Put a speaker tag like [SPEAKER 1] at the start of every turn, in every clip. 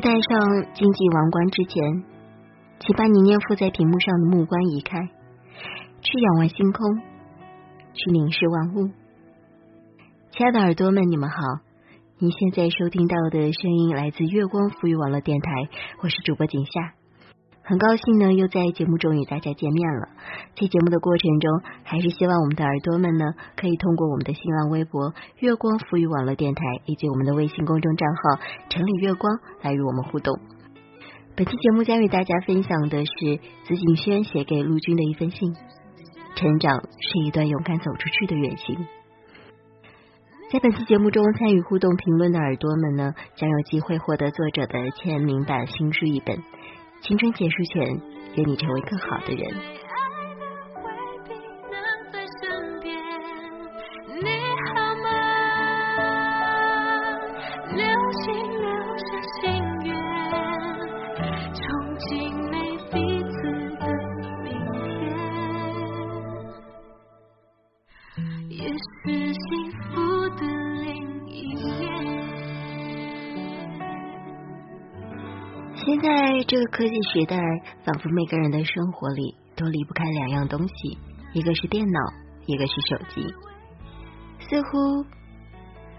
[SPEAKER 1] 戴上经济王冠之前，请把你念附在屏幕上的目光移开，去仰望星空，去凝视万物。亲爱的耳朵们，你们好！您现在收听到的声音来自月光浮语网络电台，我是主播景夏。很高兴呢，又在节目中与大家见面了。在节目的过程中，还是希望我们的耳朵们呢，可以通过我们的新浪微博“月光赋予网络电台”以及我们的微信公众账号“城里月光”来与我们互动。本期节目将与大家分享的是紫锦轩写给陆军的一封信：成长是一段勇敢走出去的远行。在本期节目中参与互动评论的耳朵们呢，将有机会获得作者的签名版新书一本。青春结束前，愿你成为更好的人。这个科技时代，仿佛每个人的生活里都离不开两样东西，一个是电脑，一个是手机。似乎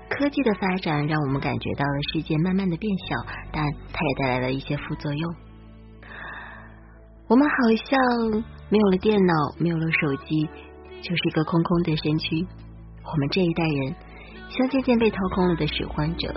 [SPEAKER 1] 科技的发展让我们感觉到了世界慢慢的变小，但它也带来了一些副作用。我们好像没有了电脑，没有了手机，就是一个空空的身躯。我们这一代人，像渐渐被掏空了的拾荒者。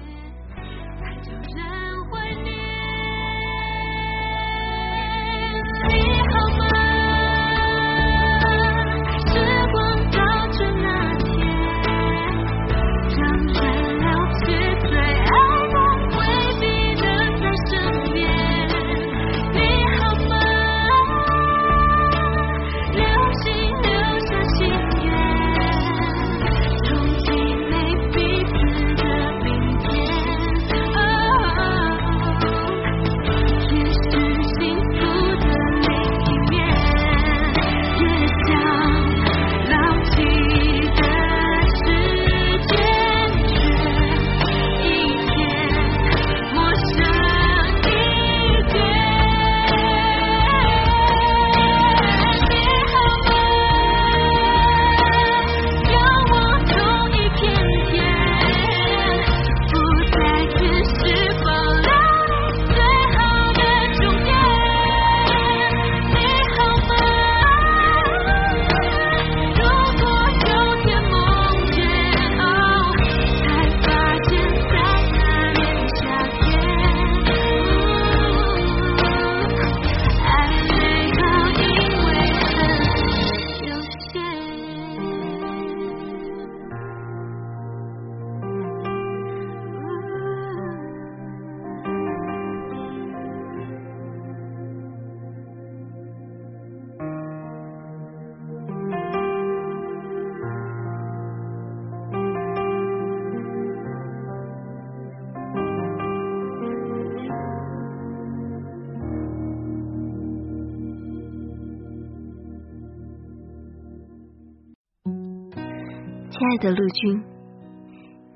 [SPEAKER 1] 爱的陆军，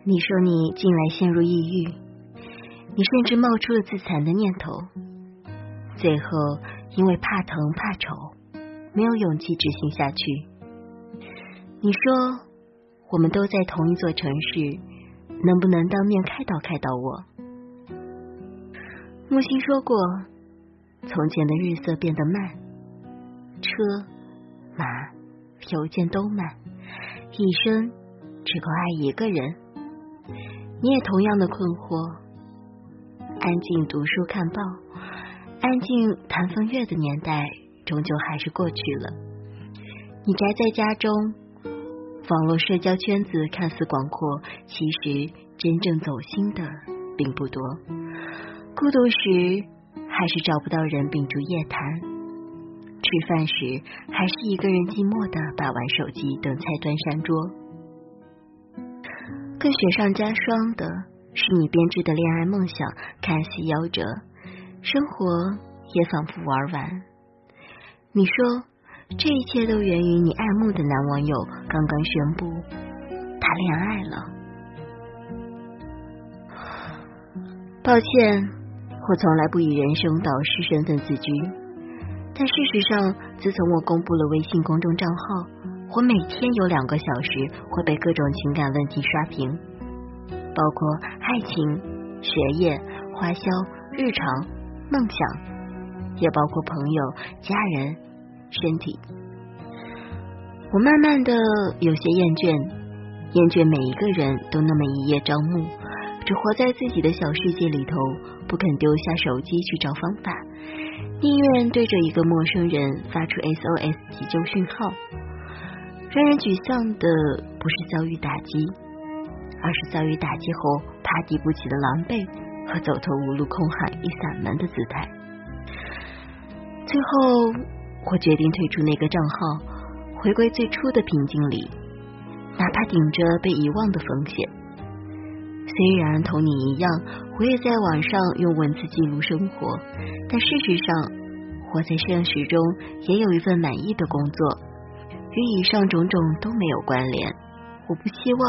[SPEAKER 1] 你说你近来陷入抑郁，你甚至冒出了自残的念头，最后因为怕疼怕丑，没有勇气执行下去。你说我们都在同一座城市，能不能当面开导开导我？木心说过，从前的日色变得慢，车马邮件都慢。一生只够爱一个人，你也同样的困惑。安静读书看报，安静谈风月的年代，终究还是过去了。你宅在家中，网络社交圈子看似广阔，其实真正走心的并不多。孤独时，还是找不到人秉烛夜谈。吃饭时，还是一个人寂寞的把玩手机等菜端上桌。更雪上加霜的是，你编织的恋爱梦想看似夭折，生活也仿佛玩完。你说，这一切都源于你爱慕的男网友刚刚宣布他恋爱了。抱歉，我从来不以人生导师身份自居，但事实上，自从我公布了微信公众账号，我每天有两个小时会被各种情感问题刷屏，包括爱情、学业、花销、日常、梦想，也包括朋友、家人、身体。我慢慢的有些厌倦，厌倦每一个人都那么一叶障目，只活在自己的小世界里头，不肯丢下手机去找方法，宁愿对着一个陌生人发出 SOS 急救讯号。让人沮丧的不是遭遇打击，而是遭遇打击后爬抵不起的狼狈和走投无路、空喊一嗓门的姿态。最后，我决定退出那个账号。回归最初的平静里，哪怕顶着被遗忘的风险。虽然同你一样，我也在网上用文字记录生活，但事实上，我在现实中也有一份满意的工作，与以上种种都没有关联。我不希望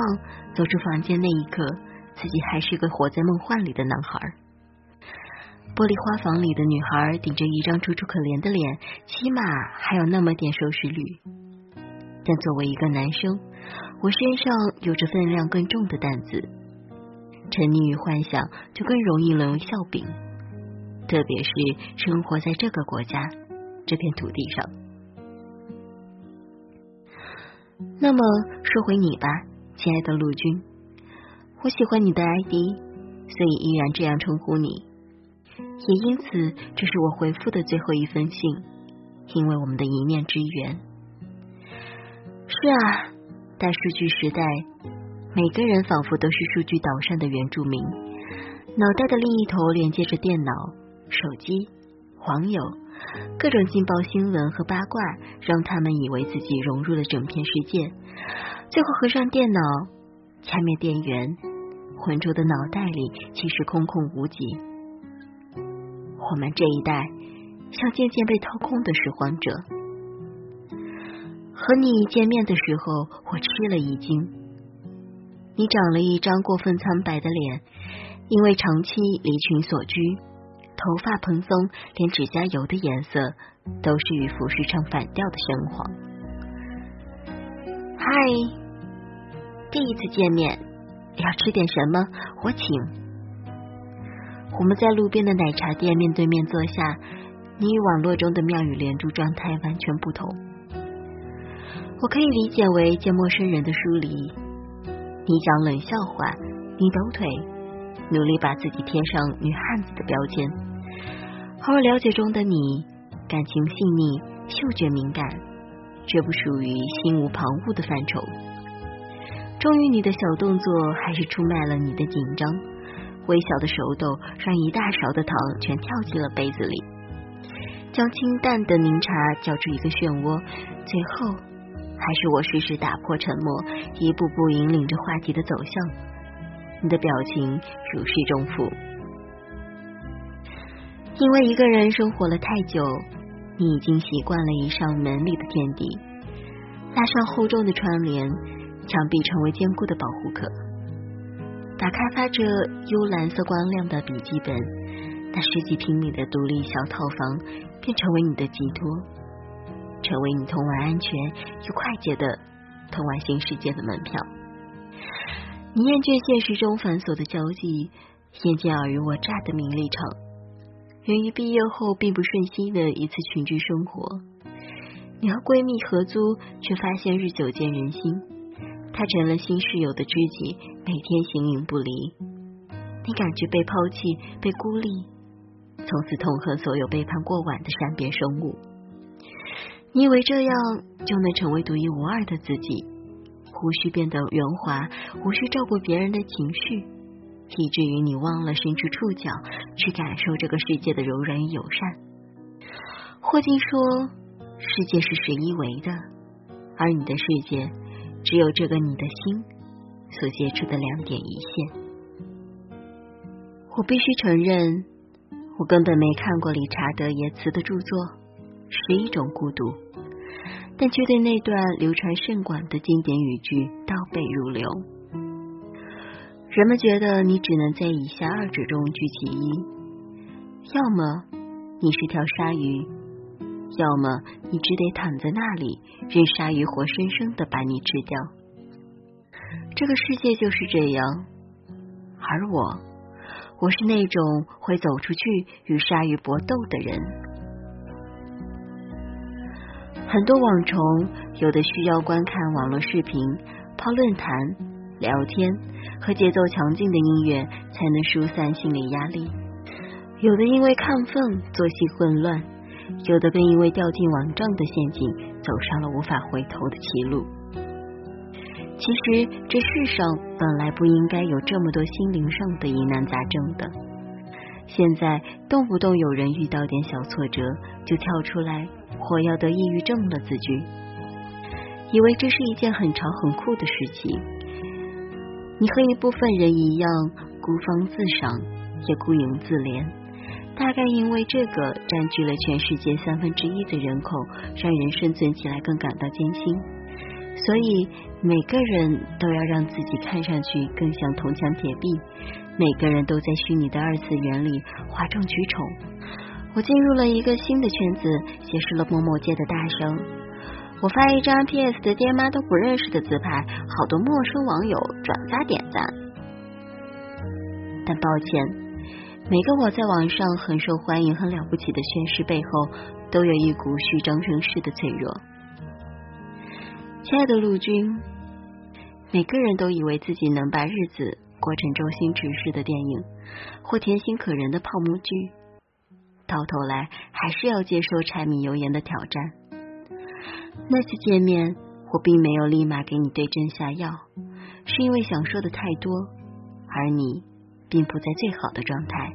[SPEAKER 1] 走出房间那一刻，自己还是个活在梦幻里的男孩。玻璃花房里的女孩顶着一张楚楚可怜的脸，起码还有那么点收视率。但作为一个男生，我身上有着分量更重的担子，沉溺于幻想就更容易沦为笑柄，特别是生活在这个国家这片土地上。那么说回你吧，亲爱的陆军，我喜欢你的 ID，所以依然这样称呼你，也因此这是我回复的最后一封信，因为我们的一面之缘。是啊，大数据时代，每个人仿佛都是数据岛上的原住民，脑袋的另一头连接着电脑、手机、网友，各种劲爆新闻和八卦，让他们以为自己融入了整片世界。最后合上电脑，掐灭电源，浑浊的脑袋里其实空空无几。我们这一代，像渐渐被掏空的拾荒者。和你见面的时候，我吃了一惊。你长了一张过分苍白的脸，因为长期离群所居，头发蓬松，连指甲油的颜色都是与服饰唱反调的深黄。嗨，第一次见面，要吃点什么？我请。我们在路边的奶茶店面对面坐下，你与网络中的妙语连珠状态完全不同。我可以理解为见陌生人的疏离。你讲冷笑话，你抖腿，努力把自己贴上女汉子的标签。而我了解中的你，感情细腻，嗅觉敏感，这不属于心无旁骛的范畴。终于，你的小动作还是出卖了你的紧张。微小的手抖让一大勺的糖全跳进了杯子里，将清淡的柠茶搅出一个漩涡，最后。还是我适时打破沉默，一步步引领着话题的走向。你的表情如释重负，因为一个人生活了太久，你已经习惯了一扇门里的天地。拉上厚重的窗帘，墙壁成为坚固的保护壳。打开发着幽蓝色光亮的笔记本，那十几平米的独立小套房便成为你的寄托。成为你通往安全又快捷的通往新世界的门票。你厌倦现实中繁琐的交际，厌倦尔虞我诈的名利场，源于毕业后并不顺心的一次群居生活。你和闺蜜合租，却发现日久见人心，她成了新室友的知己，每天形影不离。你感觉被抛弃、被孤立，从此痛恨所有背叛过晚的善变生物。你以为这样就能成为独一无二的自己，胡须变得圆滑，无需照顾别人的情绪，以至于你忘了伸出触角去感受这个世界的柔软与友善。霍金说：“世界是十一维的，而你的世界只有这个你的心所接触的两点一线。”我必须承认，我根本没看过理查德耶茨的著作。是一种孤独，但却对那段流传甚广的经典语句倒背如流。人们觉得你只能在以下二者中居其一：要么你是条鲨鱼，要么你只得躺在那里，任鲨鱼活生生的把你吃掉。这个世界就是这样，而我，我是那种会走出去与鲨鱼搏斗的人。很多网虫，有的需要观看网络视频、泡论坛、聊天和节奏强劲的音乐才能疏散心理压力；有的因为亢奋，作息混乱；有的更因为掉进网状的陷阱，走上了无法回头的歧路。其实，这世上本来不应该有这么多心灵上的疑难杂症的。现在，动不动有人遇到点小挫折，就跳出来。或要得抑郁症了，自居，以为这是一件很潮很酷的事情。你和一部分人一样，孤芳自赏，也孤影自怜。大概因为这个占据了全世界三分之一的人口，让人生存起来更感到艰辛。所以每个人都要让自己看上去更像铜墙铁壁，每个人都在虚拟的二次元里哗众取宠。我进入了一个新的圈子，结识了某某界的大神。我发一张 PS 的爹妈都不认识的自拍，好多陌生网友转发点赞。但抱歉，每个我在网上很受欢迎、很了不起的宣誓背后，都有一股虚张声势的脆弱。亲爱的陆军，每个人都以为自己能把日子过成周星驰式的电影，或甜心可人的泡沫剧。到头来还是要接受柴米油盐的挑战。那次见面，我并没有立马给你对症下药，是因为想说的太多，而你并不在最好的状态，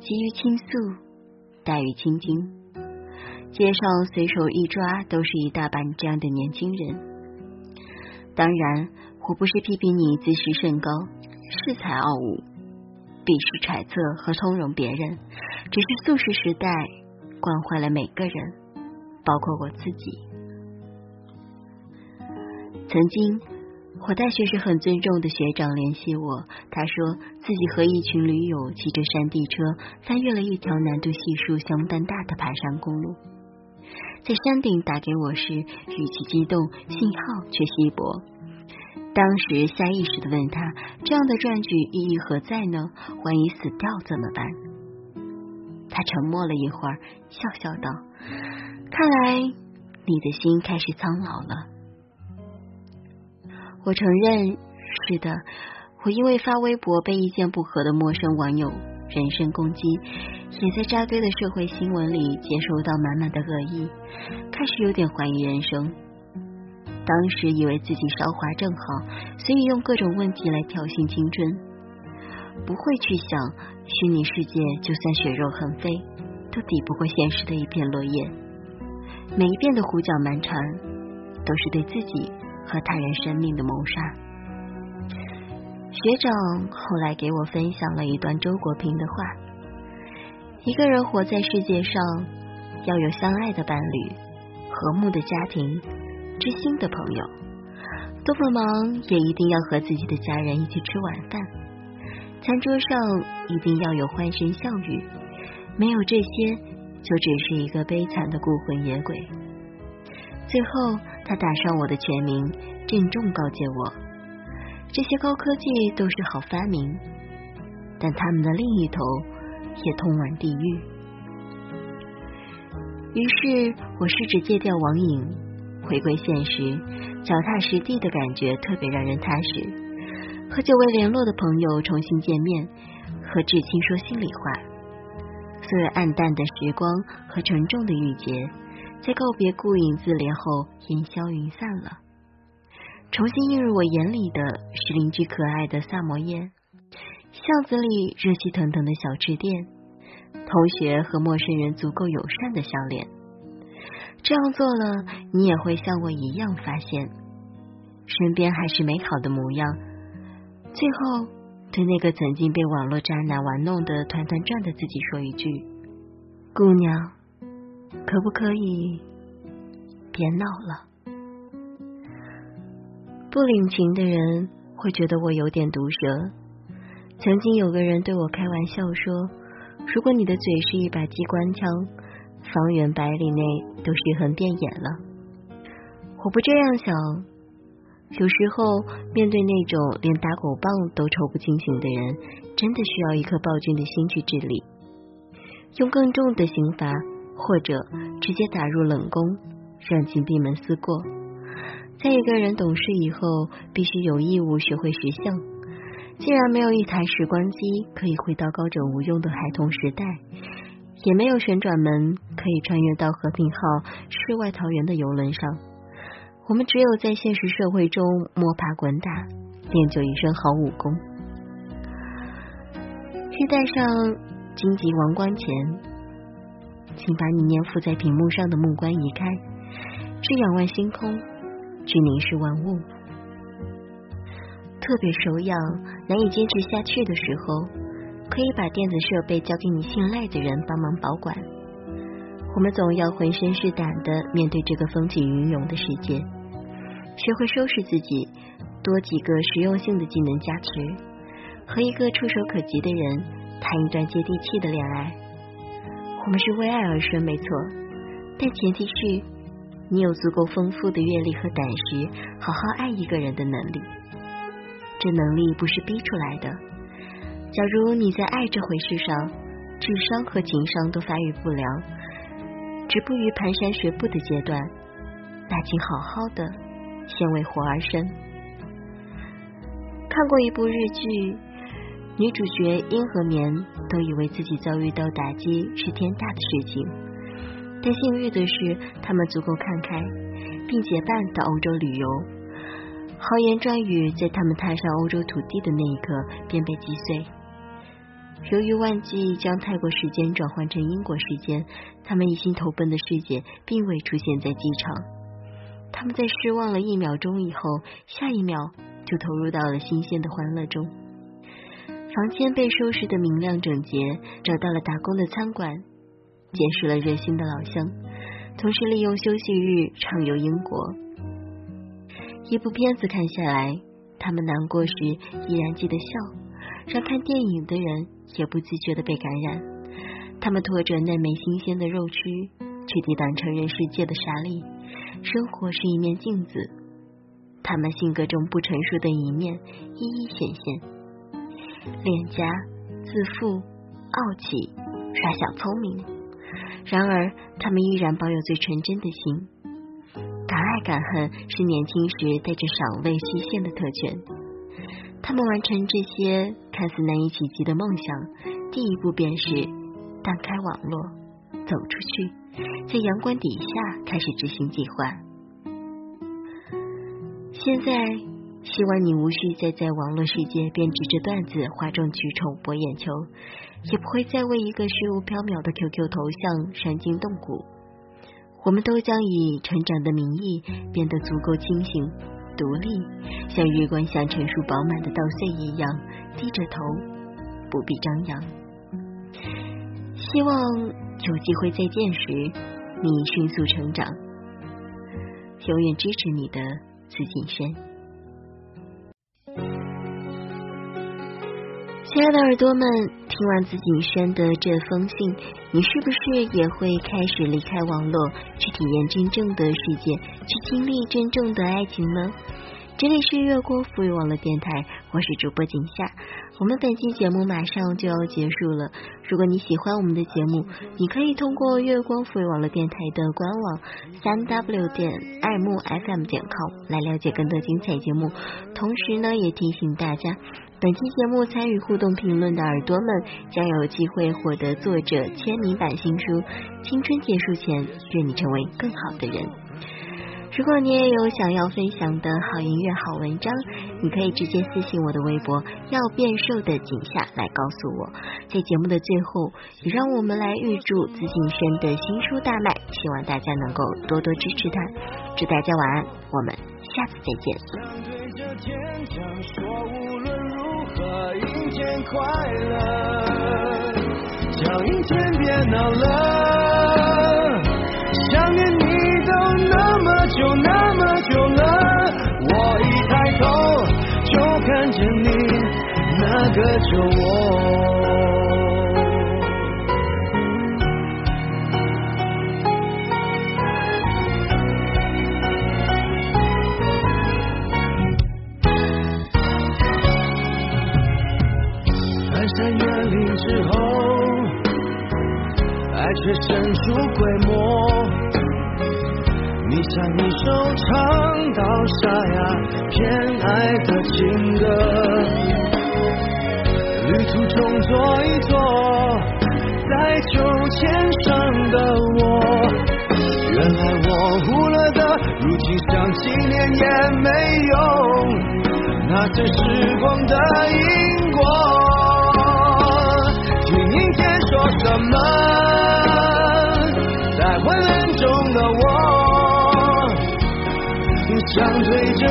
[SPEAKER 1] 急于倾诉，怠于倾听。街上随手一抓都是一大把这样的年轻人。当然，我不是批评你自视甚高，恃才傲物。鄙视揣测和通融别人，只是素食时代惯坏了每个人，包括我自己。曾经，我大学时很尊重的学长联系我，他说自己和一群驴友骑着山地车翻越了一条难度系数相当大的爬山公路，在山顶打给我时，语气激动，信号却稀薄。当时下意识的问他：“这样的壮举意义何在呢？万一死掉怎么办？”他沉默了一会儿，笑笑道：“看来你的心开始苍老了。”我承认，是的，我因为发微博被意见不合的陌生网友人身攻击，也在扎堆的社会新闻里接收到满满的恶意，开始有点怀疑人生。当时以为自己韶华正好，所以用各种问题来挑衅青春，不会去想虚拟世界就算血肉横飞，都抵不过现实的一片落叶。每一遍的胡搅蛮缠，都是对自己和他人生命的谋杀。学长后来给我分享了一段周国平的话：一个人活在世界上，要有相爱的伴侣，和睦的家庭。知心的朋友，多么忙也一定要和自己的家人一起吃晚饭。餐桌上一定要有欢声笑语，没有这些，就只是一个悲惨的孤魂野鬼。最后，他打上我的全名，郑重告诫我：这些高科技都是好发明，但他们的另一头也通往地狱。于是我试着戒掉网瘾。回归现实，脚踏实地的感觉特别让人踏实。和久未联络的朋友重新见面，和至亲说心里话。所有暗淡的时光和沉重的郁结，在告别顾影自怜后烟消云散了。重新映入我眼里的是邻居可爱的萨摩耶，巷子里热气腾腾的小吃店，同学和陌生人足够友善的笑脸。这样做了，你也会像我一样发现，身边还是美好的模样。最后，对那个曾经被网络渣男玩弄的团团转的自己说一句：“姑娘，可不可以别闹了？”不领情的人会觉得我有点毒舌。曾经有个人对我开玩笑说：“如果你的嘴是一把机关枪，方圆百里内都是横遍眼了。我不这样想。有时候，面对那种连打狗棒都抽不清醒的人，真的需要一颗暴君的心去治理，用更重的刑罚，或者直接打入冷宫，让禁闭门思过。在一个人懂事以后，必须有义务学会识相。既然没有一台时光机可以回到高枕无忧的孩童时代，也没有旋转门可以穿越到和平号世外桃源的游轮上。我们只有在现实社会中摸爬滚打，练就一身好武功。欲戴上荆棘王冠前，请把你粘附在屏幕上的目光移开，去仰望星空，去凝视万物。特别手痒、难以坚持下去的时候，可以把电子设备交给你信赖的人帮忙保管。我们总要浑身是胆的面对这个风起云涌的世界。学会收拾自己，多几个实用性的技能加持，和一个触手可及的人谈一段接地气的恋爱。我们是为爱而生，没错，但前提是你有足够丰富的阅历和胆识，好好爱一个人的能力。这能力不是逼出来的。假如你在爱这回事上，智商和情商都发育不良，止步于蹒跚学步的阶段，那请好好的。先为活而生。看过一部日剧，女主角樱和棉都以为自己遭遇到打击是天大的事情，但幸运的是，他们足够看开，并结伴到欧洲旅游。豪言壮语在他们踏上欧洲土地的那一刻便被击碎。由于忘记将泰国时间转换成英国时间，他们一心投奔的世界并未出现在机场。他们在失望了一秒钟以后，下一秒就投入到了新鲜的欢乐中。房间被收拾的明亮整洁，找到了打工的餐馆，结识了热心的老乡，同时利用休息日畅游英国。一部片子看下来，他们难过时依然记得笑，让看电影的人也不自觉的被感染。他们拖着那枚新鲜的肉躯，去抵挡成人世界的沙砾。生活是一面镜子，他们性格中不成熟的一面一一显现：恋家、自负、傲气、耍小聪明。然而，他们依然保有最纯真的心。敢爱敢恨是年轻时带着赏味期限的特权。他们完成这些看似难以企及的梦想，第一步便是荡开网络，走出去。在阳光底下开始执行计划。现在，希望你无需再在网络世界编织着段子、哗众取宠、博眼球，也不会再为一个虚无缥缈的 QQ 头像伤筋动骨。我们都将以成长的名义变得足够清醒、独立，像日光下成熟饱满的稻穗一样，低着头，不必张扬。希望。有机会再见时，你迅速成长。永远支持你的紫锦轩。亲爱的耳朵们，听完紫锦轩的这封信，你是不是也会开始离开网络，去体验真正的世界，去经历真正的爱情呢？这里是月光赋予网络电台，我是主播景夏。我们本期节目马上就要结束了。如果你喜欢我们的节目，你可以通过月光赋予网络电台的官网三 w 点爱慕 fm 点 com 来了解更多精彩节目。同时呢，也提醒大家，本期节目参与互动评论的耳朵们将有机会获得作者签名版新书《青春结束前，愿你成为更好的人》。如果你也有想要分享的好音乐、好文章，你可以直接私信我的微博“要变瘦的景夏”来告诉我。在节目的最后，也让我们来预祝自信轩的新书大卖，希望大家能够多多支持他。祝大家晚安，我们下次再见。规模。你
[SPEAKER 2] 像一首唱到沙哑偏爱的情歌，旅途中坐一坐，在秋千上的我，原来我忽略的，如今想纪念也没用，那些时光的因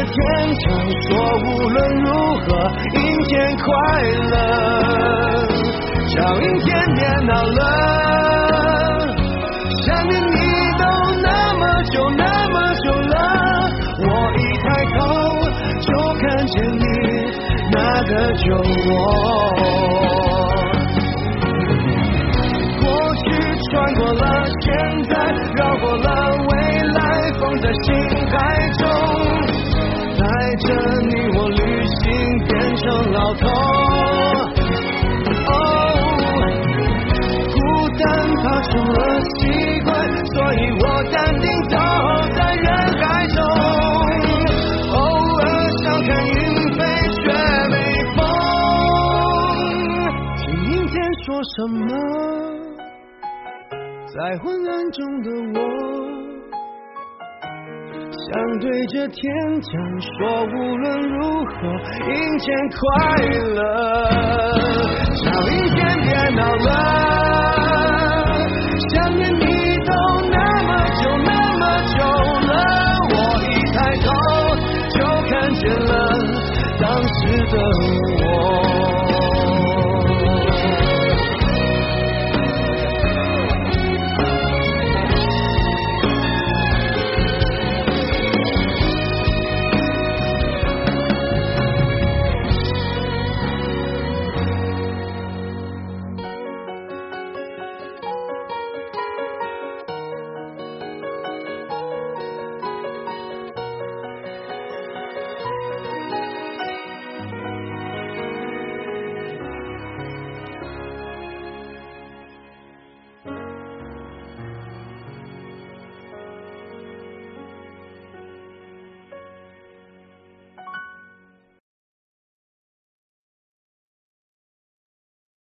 [SPEAKER 2] 天唱，说无论如何，阴天快乐。叫阴天别闹了，想念你都那么久那么久了，我一抬头就看见你那个酒窝。过去穿过了，现在绕过了，未来放在心海成了习惯，所以我淡定走在人海中。偶尔想看云飞却没风，听阴天说什么，在昏暗中的我。想对着天讲，说无论如何，阴天快乐，叫阴天。